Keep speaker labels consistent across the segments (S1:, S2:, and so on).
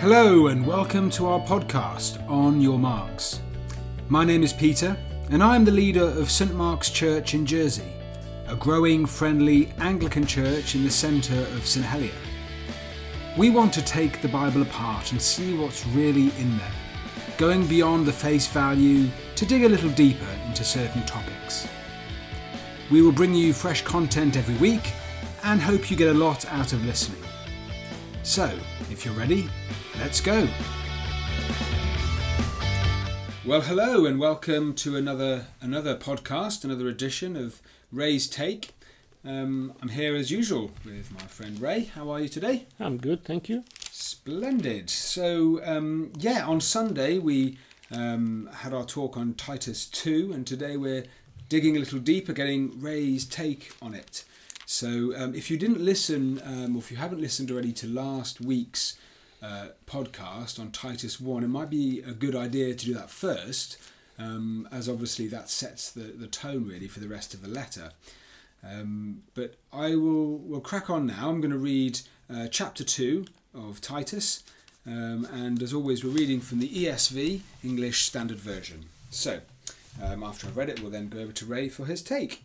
S1: Hello, and welcome to our podcast, On Your Marks. My name is Peter, and I am the leader of St Mark's Church in Jersey, a growing, friendly Anglican church in the centre of St Helier. We want to take the Bible apart and see what's really in there, going beyond the face value to dig a little deeper into certain topics. We will bring you fresh content every week and hope you get a lot out of listening. So, if you're ready, let's go. Well, hello and welcome to another another podcast, another edition of Ray's Take. Um, I'm here as usual with my friend Ray. How are you today?
S2: I'm good, thank you.
S1: Splendid. So, um, yeah, on Sunday we um, had our talk on Titus 2, and today we're digging a little deeper, getting Ray's take on it. So, um, if you didn't listen, um, or if you haven't listened already to last week's uh, podcast on Titus 1, it might be a good idea to do that first, um, as obviously that sets the, the tone really for the rest of the letter. Um, but I will will crack on now. I'm going to read uh, chapter 2 of Titus, um, and as always, we're reading from the ESV, English Standard Version. So, um, after I've read it, we'll then go over to Ray for his take.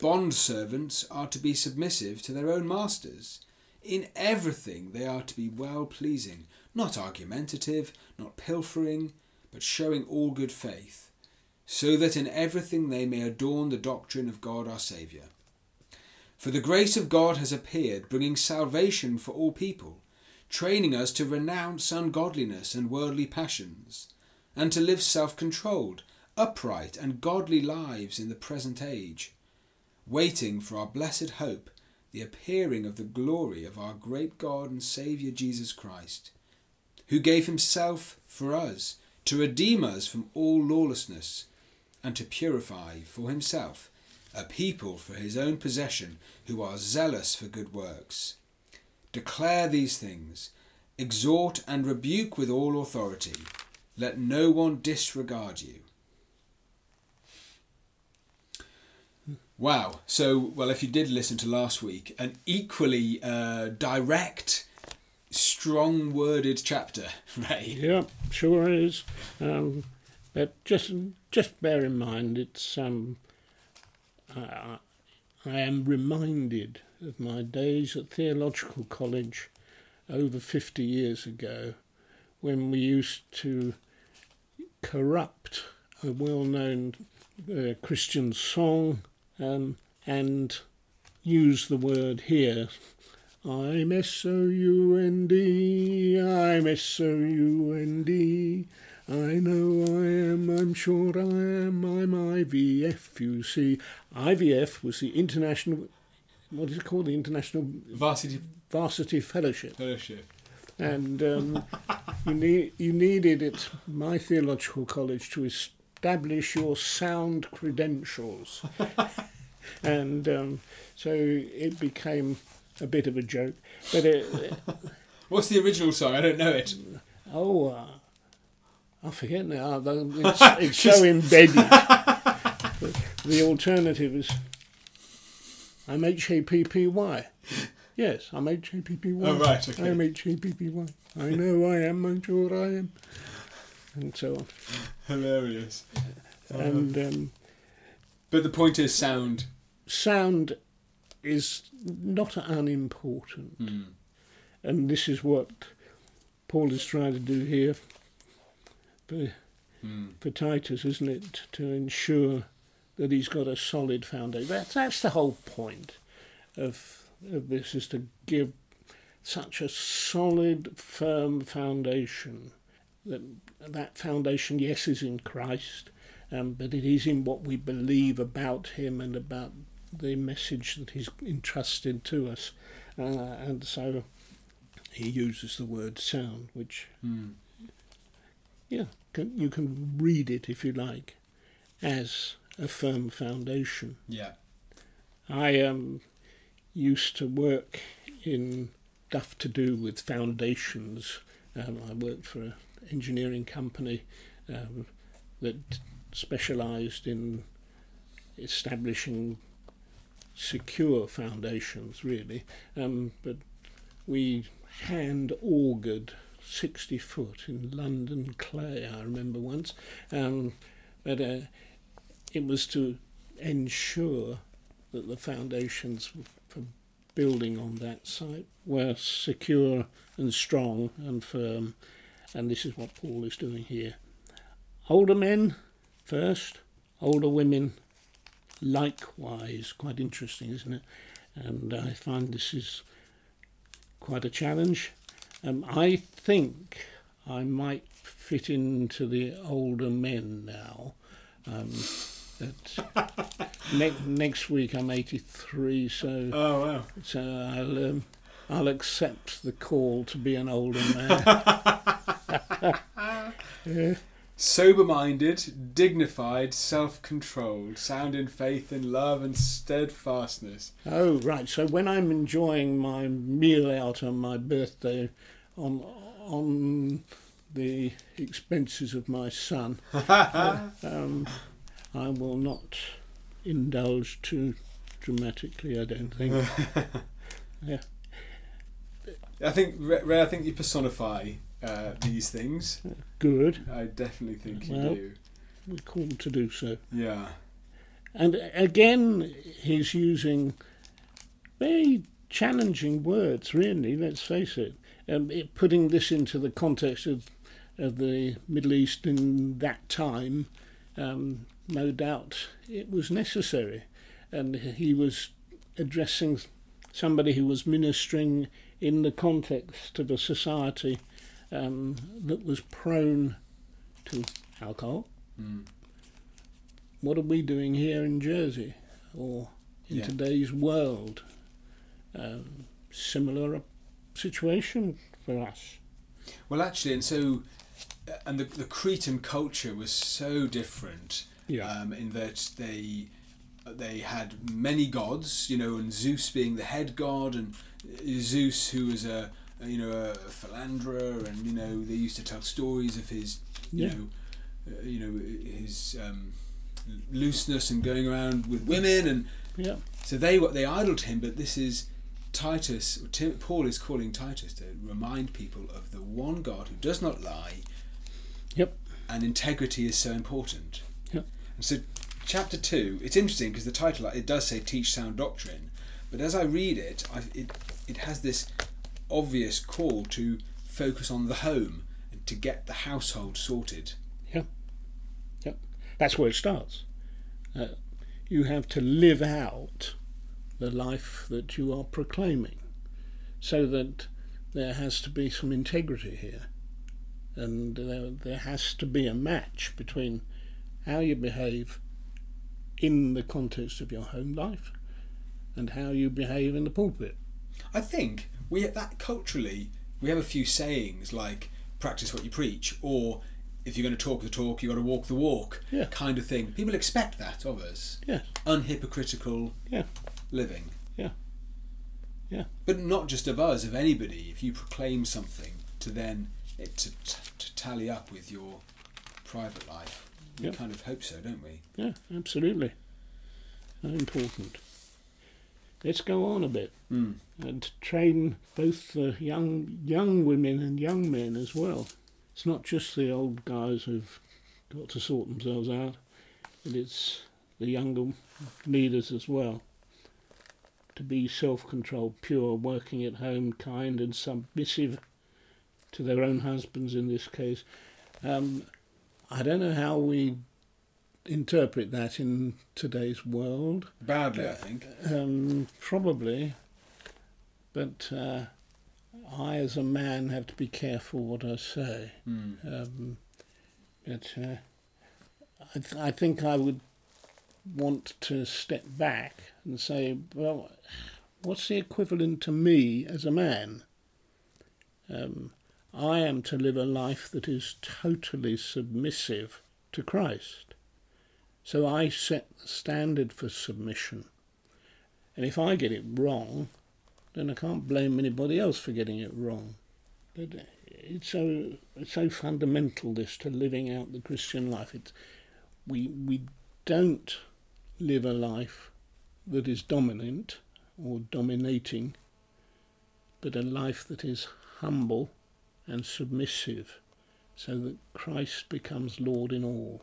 S1: Bond servants are to be submissive to their own masters. In everything they are to be well pleasing, not argumentative, not pilfering, but showing all good faith, so that in everything they may adorn the doctrine of God our Saviour. For the grace of God has appeared, bringing salvation for all people, training us to renounce ungodliness and worldly passions, and to live self controlled, upright, and godly lives in the present age waiting for our blessed hope, the appearing of the glory of our great God and Saviour Jesus Christ, who gave himself for us to redeem us from all lawlessness and to purify for himself a people for his own possession who are zealous for good works. Declare these things, exhort and rebuke with all authority. Let no one disregard you. Wow. So, well, if you did listen to last week, an equally uh, direct, strong worded chapter, right?
S2: Yeah, sure is. Um, but just just bear in mind, it's um, I, I am reminded of my days at theological college over fifty years ago, when we used to corrupt a well-known uh, Christian song um, and use the word here. I'm S O U N D, I'm S O U N D. I know I am, I'm sure I am, I'm IVF, you see. IVF was the International, what is it called? The International
S1: Varsity
S2: Varsity Fellowship.
S1: Fellowship.
S2: And um, you, need, you needed it, my theological college to establish your sound credentials. and um, so it became a bit of a joke. But it,
S1: What's the original song? I don't know it.
S2: oh, uh, I forget now. It's, it's so embedded. the alternative is I'm H A P P Y. Yes, I'm H A P P Y.
S1: Oh, right, okay.
S2: I'm H A P P Y. I know I am. I'm sure I am. And so on.
S1: Hilarious.
S2: And um,
S1: But the point is sound.
S2: sound is not unimportant.
S1: Hmm.
S2: And this is what Paul is trying to do here for,
S1: Mm.
S2: for Titus, isn't it? To ensure that he's got a solid foundation. That's, that's the whole point of, of this, is to give such a solid, firm foundation. That, that foundation, yes, is in Christ, um, but it is in what we believe about him and about the message that he's entrusted to us. Uh, and so he uses the word sound, which
S1: Mm.
S2: yeah, can, you can read it if you like as a firm foundation.
S1: Yeah.
S2: I um, used to work in stuff to do with foundations. Um, I worked for an engineering company um, that specialised in establishing secure foundations, really. Um, but we hand augered 60 foot in London clay, I remember once. Um, but uh, it was to ensure that the foundations for building on that site were secure and strong and firm. And this is what Paul is doing here. Older men first, older women likewise. Quite interesting, isn't it? And I find this is quite a challenge. Um, I think I might fit into the older men now. Um, that ne- next week I'm 83, so
S1: Oh wow.
S2: so I'll um, I'll accept the call to be an older man. Yeah.
S1: Sober-minded, dignified, self-controlled, sound in faith and love and steadfastness.
S2: Oh right, so when I'm enjoying my meal out on my birthday, on on the expenses of my son, um, I will not indulge too dramatically. I don't think. Yeah.
S1: I think Ray, I think you personify uh, these things.
S2: Good.
S1: I definitely think you
S2: Well-
S1: do.
S2: We're called to do so.
S1: Yeah.
S2: And again, he's using very challenging words, really, let's face it. Um, it putting this into the context of, of the Middle East in that time, um, no doubt it was necessary. And he was addressing somebody who was ministering in the context of a society um, that was prone to alcohol
S1: Mm.
S2: what are we doing here in Jersey or in
S1: Yeah.
S2: today's world? Um, similar situation for us.
S1: Well, actually, and so, uh, and the, the Cretan culture was so different um, in that they they had many gods, you know, and Zeus being the head god, and Zeus who was a, you know a philanderer, and you know they used to tell stories of his you
S2: Yeah.
S1: know uh, you know his um, looseness and going around with women, and
S2: yeah.
S1: so they they idoled him. But this is Titus. Tim, Paul is calling Titus to remind people of the one God who does not lie.
S2: Yep.
S1: And integrity is so important.
S2: Yep.
S1: And so, chapter two. It's interesting because the title it does say teach sound doctrine, but as I read it, I, it it has this obvious call to focus on the home and to get the household sorted.
S2: Yeah, yeah, that's where it starts. Uh, you have to live out the life that you are proclaiming so that there has to be some integrity here. And there, there has to be a match between how you behave in the context of your home life and how you behave in the pulpit.
S1: I think we that culturally we have a few sayings like practice what you preach or if you're going to talk the talk you've got to walk the walk
S2: Yeah.
S1: kind of thing. People expect that of us.
S2: Yes.
S1: Unhypocritical
S2: Yeah.
S1: living.
S2: Yeah. Yeah.
S1: But not just of us, of anybody. If you proclaim something to then it to, to tally up with your private life, we
S2: Yeah.
S1: kind of hope so, don't we?
S2: Yeah, absolutely. How important. Let's go on a bit
S1: Mm.
S2: and train both the young young women and young men as well. It's not just the old guys who've got to sort themselves out, but it's the younger leaders as well. To be self-controlled, pure, working at home, kind and submissive to their own husbands in this case. Um, I don't know how we interpret that in today's world.
S1: Badly, I think.
S2: Um, probably, but uh, I, as a man, have to be careful what I say.
S1: Mm.
S2: Um, but uh, I, th- I think I would want to step back and say, well, what's the equivalent to me as a man? Um, I am to live a life that is totally submissive to Christ. So I set the standard for submission. And if I get it wrong, then I can't blame anybody else for getting it wrong. But uh, it's so it's so fundamental this to living out the Christian life. It's we we don't live a life that is dominant or dominating, but a life that is humble and submissive, so that Christ becomes Lord in all.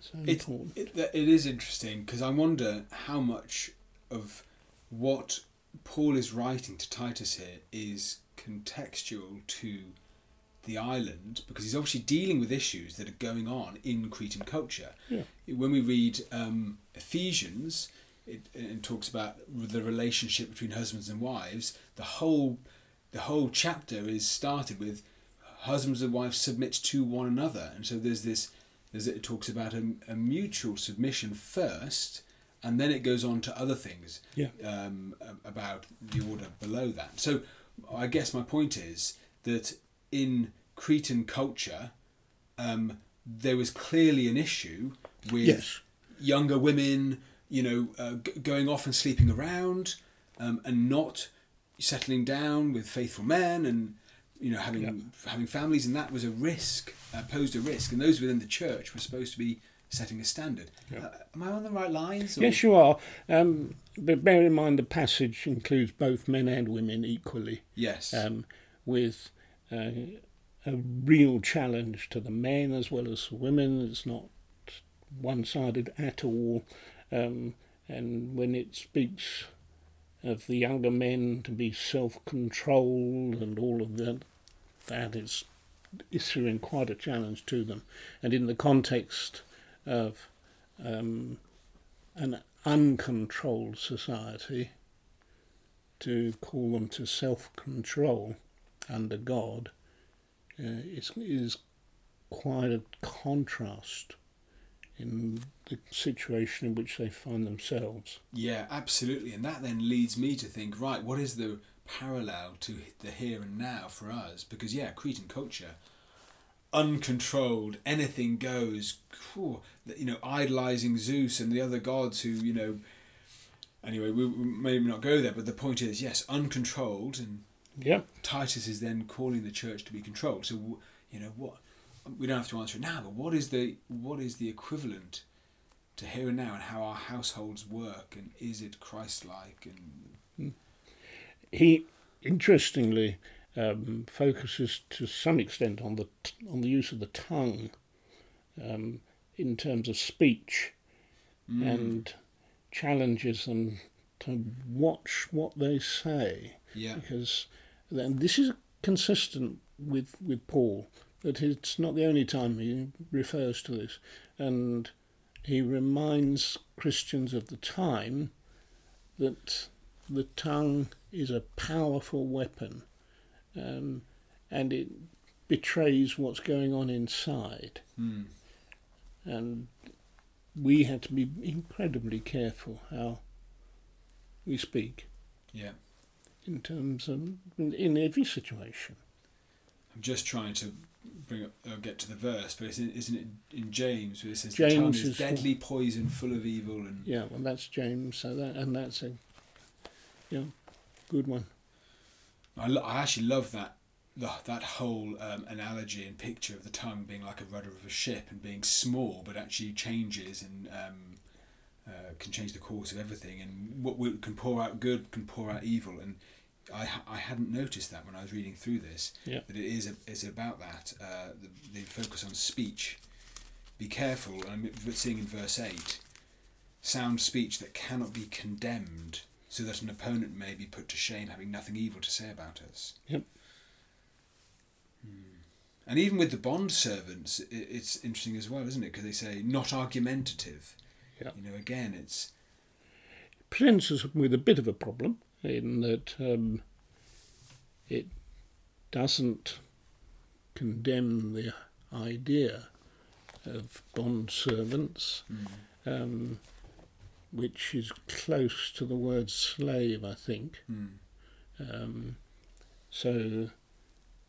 S2: So
S1: It,
S2: important.
S1: it, it is interesting because I wonder how much of what Paul is writing to Titus here is contextual to the island because he's obviously dealing with issues that are going on in Cretan culture.
S2: Yeah.
S1: When we read um, Ephesians, it, it talks about the relationship between husbands and wives. The whole the whole chapter is started with husbands and wives submit to one another, and so there's this. There's, it talks about a, a mutual submission first, and then it goes on to other things
S2: Yeah.
S1: um, about the order below that. So I guess my point is that in Cretan culture, um, there was clearly an issue with
S2: Yes.
S1: younger women, you know, uh, g- going off and sleeping around, um, and not settling down with faithful men, and you know, having having families, and that was a risk, uh, posed a risk, and those within the church were supposed to be setting a standard. Uh, am I on the right lines? or-
S2: Yes, you are. Um, but bear in mind the passage includes both men and women equally,
S1: Yes.
S2: um, with uh, a real challenge to the men as well as the women. It's not one sided at all. Um, and when it speaks of the younger men to be self controlled and all of that, that is issuing quite a challenge to them. And in the context of um, an uncontrolled society, to call them to self control under God uh, is, is quite a contrast in the situation in which they find themselves.
S1: Yeah, absolutely. And that then leads me to think, right, what is the parallel to the here and now for us? Because, yeah, Cretan culture, uncontrolled, anything goes, you know, idolizing Zeus and the other gods who, you know, anyway, we, we maybe not go there, but the point is, yes, uncontrolled, and
S2: Yeah,
S1: Titus is then calling the church to be controlled. So, you know, what we don't have to answer it now, but what is the what is the equivalent to here and now, and how our households work, and is it Christ-like? And
S2: he interestingly um, focuses to some extent on the t- on the use of the tongue um, in terms of speech
S1: Mm.
S2: and challenges them to watch what they say.
S1: Yeah,
S2: because then this is consistent with with Paul that it's not the only time he refers to this. And he reminds Christians of the time that the tongue is a powerful weapon um, and it betrays what's going on inside
S1: mm.
S2: and we had to be incredibly careful how we speak
S1: yeah.
S2: in terms of in, in every situation.
S1: I'm just trying to bring up, uh, get to the verse, but isn't, isn't it in James where it says the tongue is,
S2: is-
S1: deadly poison, full of evil, and
S2: Yeah, well, that's James. So that and that's a yeah, good one.
S1: I, lo- I actually love that the, that whole um, analogy and picture of the tongue being like a rudder of a ship and being small, but actually changes and um, uh, can change the course of everything. And what will, can pour out good can pour out evil. And I I hadn't noticed that when I was reading through this.
S2: Yeah.
S1: That it is a, is about that. Uh, the, the focus on speech. Be careful. And I'm seeing in verse eight, sound speech that cannot be condemned, so that an opponent may be put to shame, having nothing evil to say about us.
S2: Yep.
S1: And even with the bond servants, it's interesting as well, isn't it? Because they say not argumentative.
S2: Yeah.
S1: You know, again, it's
S2: presents us with a bit of a problem in that um, it doesn't condemn the idea of bond servants, um, which is close to the word slave, I think.
S1: mm,
S2: Um, so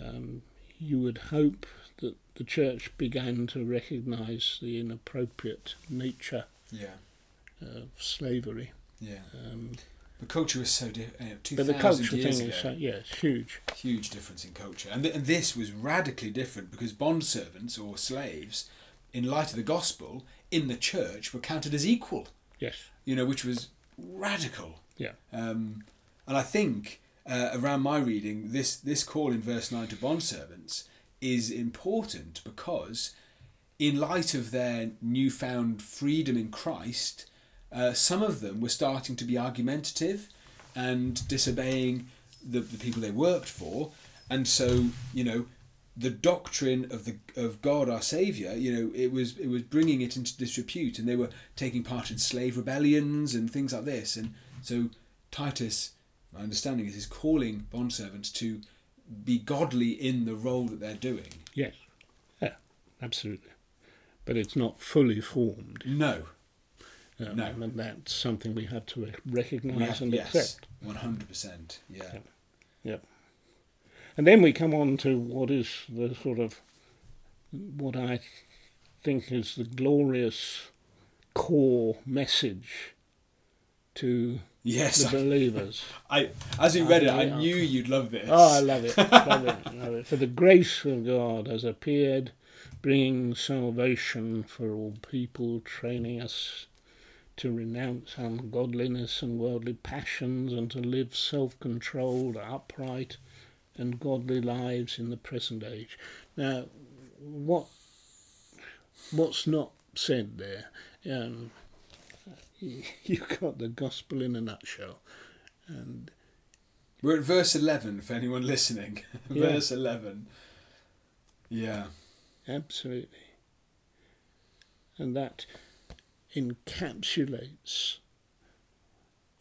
S2: um, you would hope that the church began to recognise the inappropriate nature
S1: yeah,
S2: of slavery.
S1: yeah.
S2: Um,
S1: The culture was so different. Two
S2: but the culture thing
S1: ago,
S2: is, uh, yeah, it's huge.
S1: huge difference in culture, and, th- and this was radically different because bond servants or slaves, in light of the gospel, in the church were counted as equal.
S2: Yes.
S1: You know, which was radical.
S2: Yeah.
S1: Um, and I think uh, around my reading, this this call in verse nine to bond servants is important because, in light of their newfound freedom in Christ, uh, some of them were starting to be argumentative and disobeying the, the people they worked for, and so you know the doctrine of the of God our Savior, you know, it was it was bringing it into disrepute, and they were taking part in slave rebellions and things like this, and so Titus, my understanding is, is calling bondservants to be godly in the role that they're doing.
S2: Yes. Yeah, absolutely. But it's not fully formed.
S1: No,
S2: Um,
S1: No.
S2: And that's something we have to recognise and
S1: yes,
S2: accept.
S1: one hundred percent, Yeah, yeah,
S2: And then we come on to what is the sort of what I think is the glorious core message to
S1: yes.
S2: the believers.
S1: I as you read it, I
S2: Yeah.
S1: knew you'd love this.
S2: Oh, I love it. love it. Love it. For the grace of God has appeared, bringing salvation for all people, training us to renounce ungodliness and worldly passions and to live self controlled, upright, and godly lives in the present age. Now, what what's not said there? Um, you've got the gospel in a nutshell. And
S1: We're at verse eleven for anyone listening.
S2: Yeah.
S1: verse eleven. Yeah.
S2: Absolutely. And that encapsulates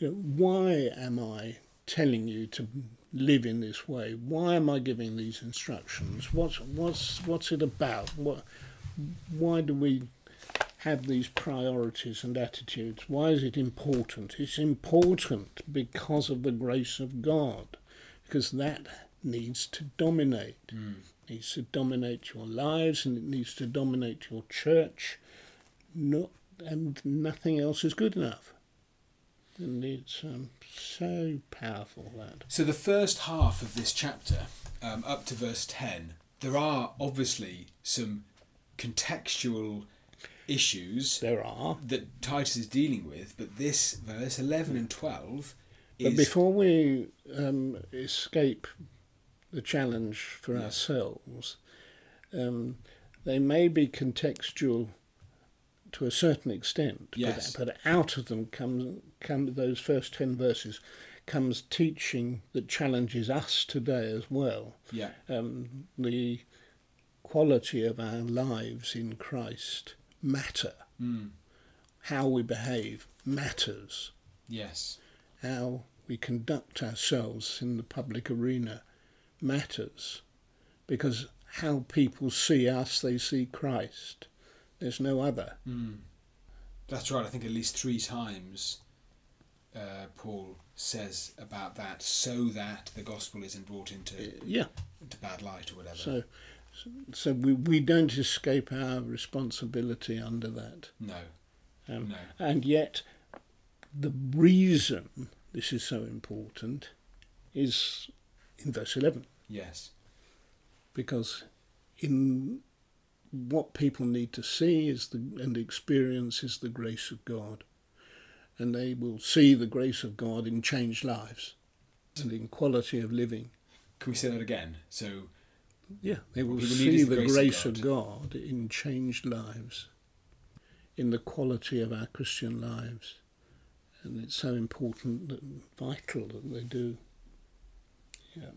S2: you know, why am I telling you to live in this way? Why am I giving these instructions? What's what's what's it about? What why do we have these priorities and attitudes? Why is it important? It's important because of the grace of God, because that needs to dominate hmm. it needs to dominate your lives and it needs to dominate your church. Not, and nothing else is good enough. And it's um, so powerful that.
S1: So the first half of this chapter, um, up to verse ten, there are obviously some contextual issues
S2: There are.
S1: that Titus is dealing with, but this verse eleven and twelve is
S2: But before we um, escape the challenge for
S1: Yeah.
S2: ourselves, um, they may be contextual to a certain extent,
S1: Yes.
S2: but, but out of them come, come those first 10 verses comes teaching that challenges us today as well.
S1: yeah
S2: Um, the quality of our lives in Christ matter.
S1: mm,
S2: How we behave matters
S1: yes
S2: how we conduct ourselves in the public arena matters because how people see us, they see Christ. There's no other.
S1: mm. that's right. I think at least three times uh, Paul says about that, so that the gospel isn't brought into
S2: Yeah.
S1: into bad light or whatever.
S2: So, so we, we don't escape our responsibility under that.
S1: no,
S2: Um,
S1: no,
S2: And yet, the reason this is so important is in verse 11.
S1: yes,
S2: because in what people need to see is the and experience is the grace of God, and they will see the grace of God in changed lives and in quality of living.
S1: can we say that again? So
S2: Yeah, they will
S1: What people need
S2: see the
S1: the
S2: grace,
S1: grace of
S2: of God in changed lives, in the quality of our Christian lives, and it's so important, that, vital that they do. Yeah.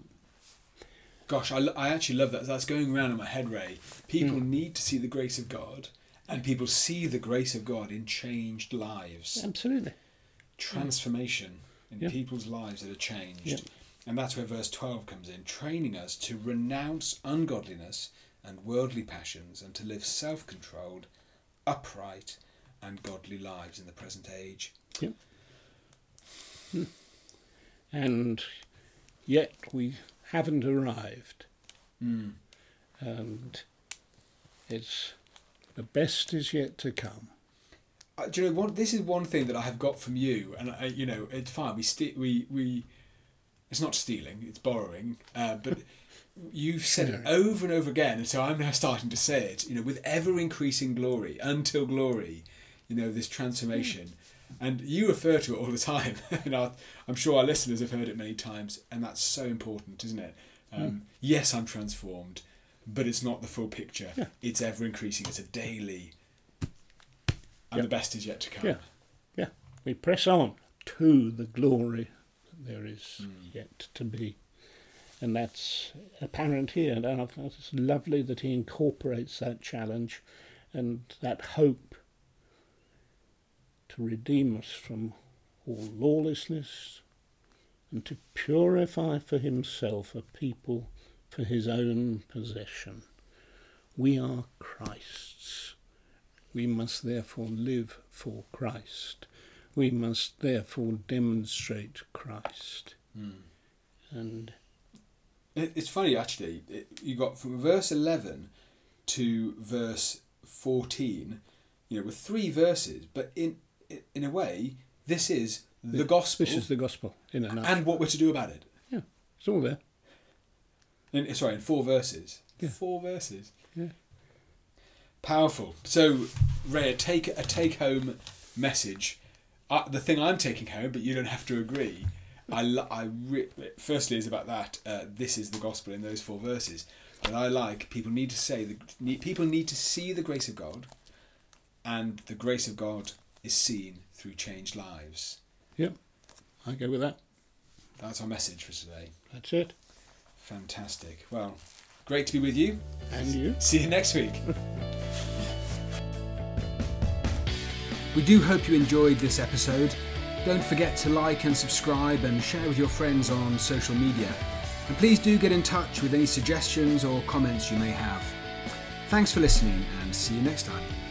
S1: Gosh, I, I actually love that. That's going around in my head, Ray. People
S2: Hmm.
S1: need to see the grace of God, and people see the grace of God in changed lives.
S2: Absolutely.
S1: Transformation in
S2: Yeah.
S1: people's lives that are changed.
S2: Yeah.
S1: And that's where verse 12 comes in, training us to renounce ungodliness and worldly passions and to live self controlled, upright, and godly lives in the present age. Yep.
S2: And yet we haven't arrived.
S1: Mm.
S2: And it's the best is yet to come.
S1: Uh, do you know what? This is one thing that I have got from you, and I, you know, it's fine. We ste- we we. It's not stealing; it's borrowing. Uh, but you've said it over and over again, and so I'm now starting to say it. You know, with ever increasing glory until glory. You know, this transformation, and you refer to it all the time. and I, I'm sure our listeners have heard it many times, and that's so important, isn't it? Um, Yes, I'm transformed, but it's not the full picture.
S2: Yeah.
S1: It's ever increasing. It's a daily, and
S2: Yeah.
S1: the best is yet to come.
S2: Yeah. Yeah. We press on to the glory that there is
S1: Mm.
S2: yet to be. And that's apparent here. And it's lovely that he incorporates that challenge and that hope to redeem us from all lawlessness and to purify for himself a people for his own possession. We are Christ's. We must therefore live for Christ. We must therefore demonstrate Christ. Hmm.
S1: And it's funny actually. You got from verse eleven to verse fourteen, you know, with three verses, but in in a way, this is the gospel
S2: this is the gospel in a
S1: and what we're to do about it.
S2: Yeah, it's all there.
S1: In, sorry, in four verses.
S2: Yeah.
S1: Four verses.
S2: Yeah.
S1: Powerful. So, Ray, a take a take home message. Uh, the thing I'm taking home, but you don't have to agree. I, I re- firstly is about that. Uh, this is the gospel in those four verses, and I like people need to say the need, people need to see the grace of God, and the grace of God is seen through changed lives.
S2: Yep, I go with that.
S1: That's our message for today.
S2: That's it.
S1: Fantastic. Well, great to be with you.
S2: And you?
S1: See you next week. we do hope you enjoyed this episode. Don't forget to like and subscribe and share with your friends on social media. And please do get in touch with any suggestions or comments you may have. Thanks for listening and see you next time.